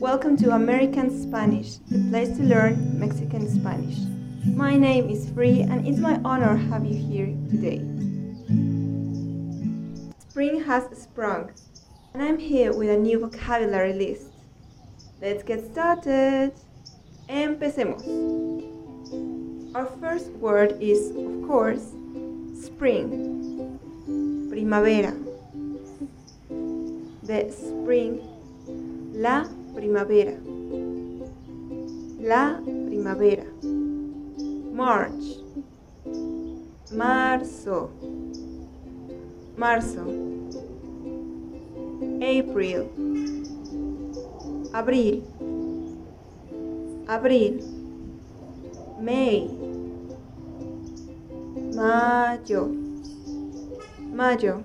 Welcome to American Spanish, the place to learn Mexican Spanish. My name is Free and it's my honor have you here today. Spring has sprung and I'm here with a new vocabulary list. Let's get started. Empecemos. Our first word is, of course, spring, primavera. The spring, la primavera. La primavera. March. Marzo. Marzo. April. Abril. Abril. May. Mayo. Mayo.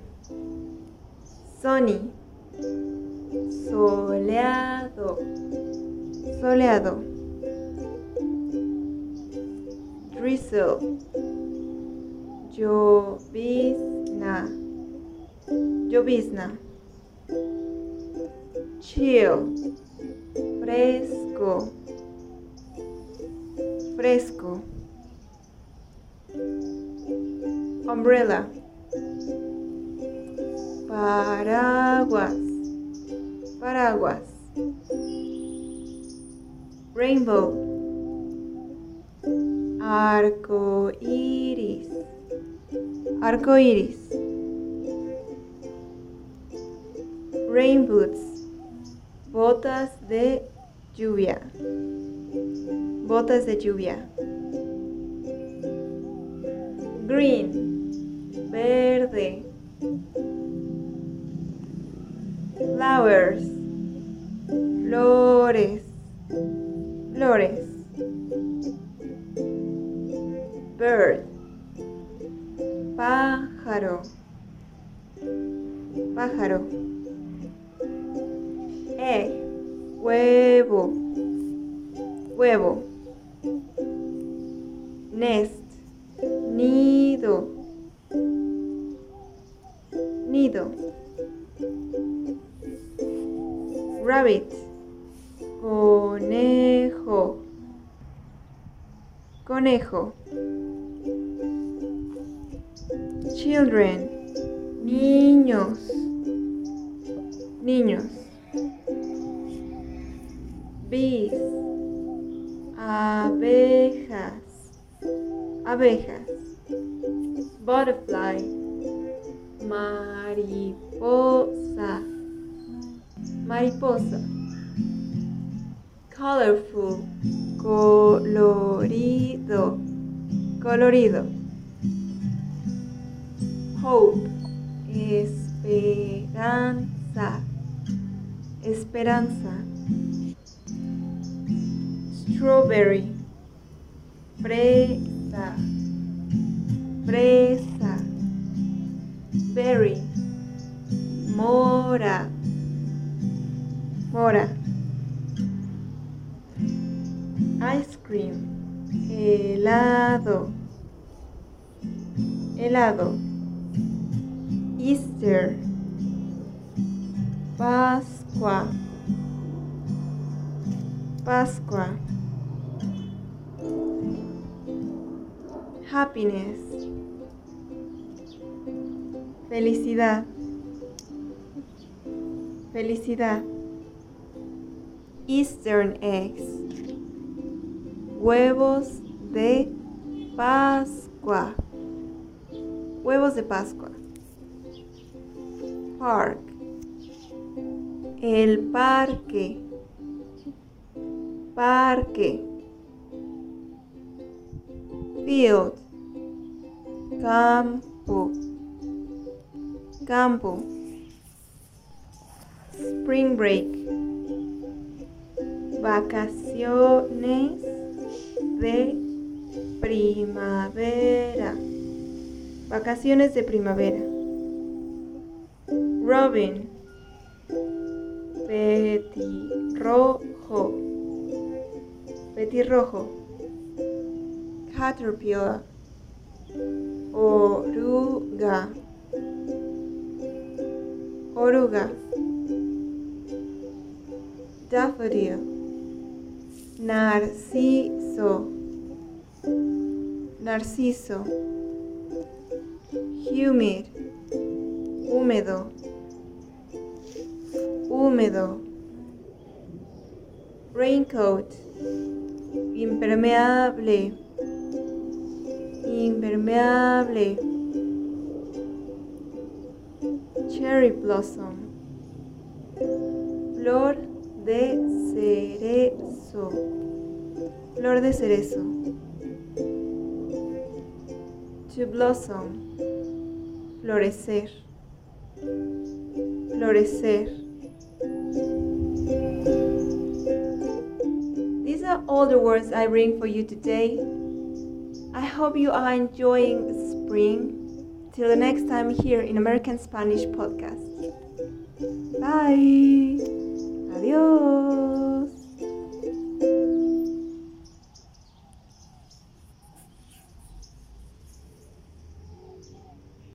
Sunny. Soleado. Soleado. Drizzle. Llovizna. Llovizna. Chill. Fresco. Fresco. Umbrella. Paraguas. Paraguas. Rainbow. Arco iris. Arco iris. Rain boots. Botas de lluvia. Botas de lluvia. Green. Verde. Flowers. Flores. Flores. Bird. Pájaro. Pájaro. Egg. Huevo. Huevo. Nest. Nido. Nido. Rabbit. Conejo. Conejo. Children. Niños. Niños. Bees. Abejas. Abejas. Butterfly. Mariposa. Mariposa. Colorful. Colorido. Colorido. Hope. Esperanza. Esperanza. Strawberry. Fresa. Fresa. Berry. Mora. Mora. Ice cream. Helado. Helado. Easter. Pascua. Pascua. Happiness. Felicidad. Felicidad. Eastern eggs. Huevos de Pascua. Huevos de Pascua. Park. El parque. Parque. Field. Campo. Campo. Spring break. Vacaciones de primavera. Vacaciones de primavera. Robin. Petirrojo. Petirrojo. Caterpillar. Oruga. Oruga. daffodil, narciso, narciso, humid, húmedo, húmedo, raincoat, impermeable, impermeable, cherry blossom, flor de cerezo, flor de cerezo, to blossom, florecer, florecer. These are all the words I bring for you today. I hope you are enjoying spring. Till the next time here in American Spanish Podcast. Bye.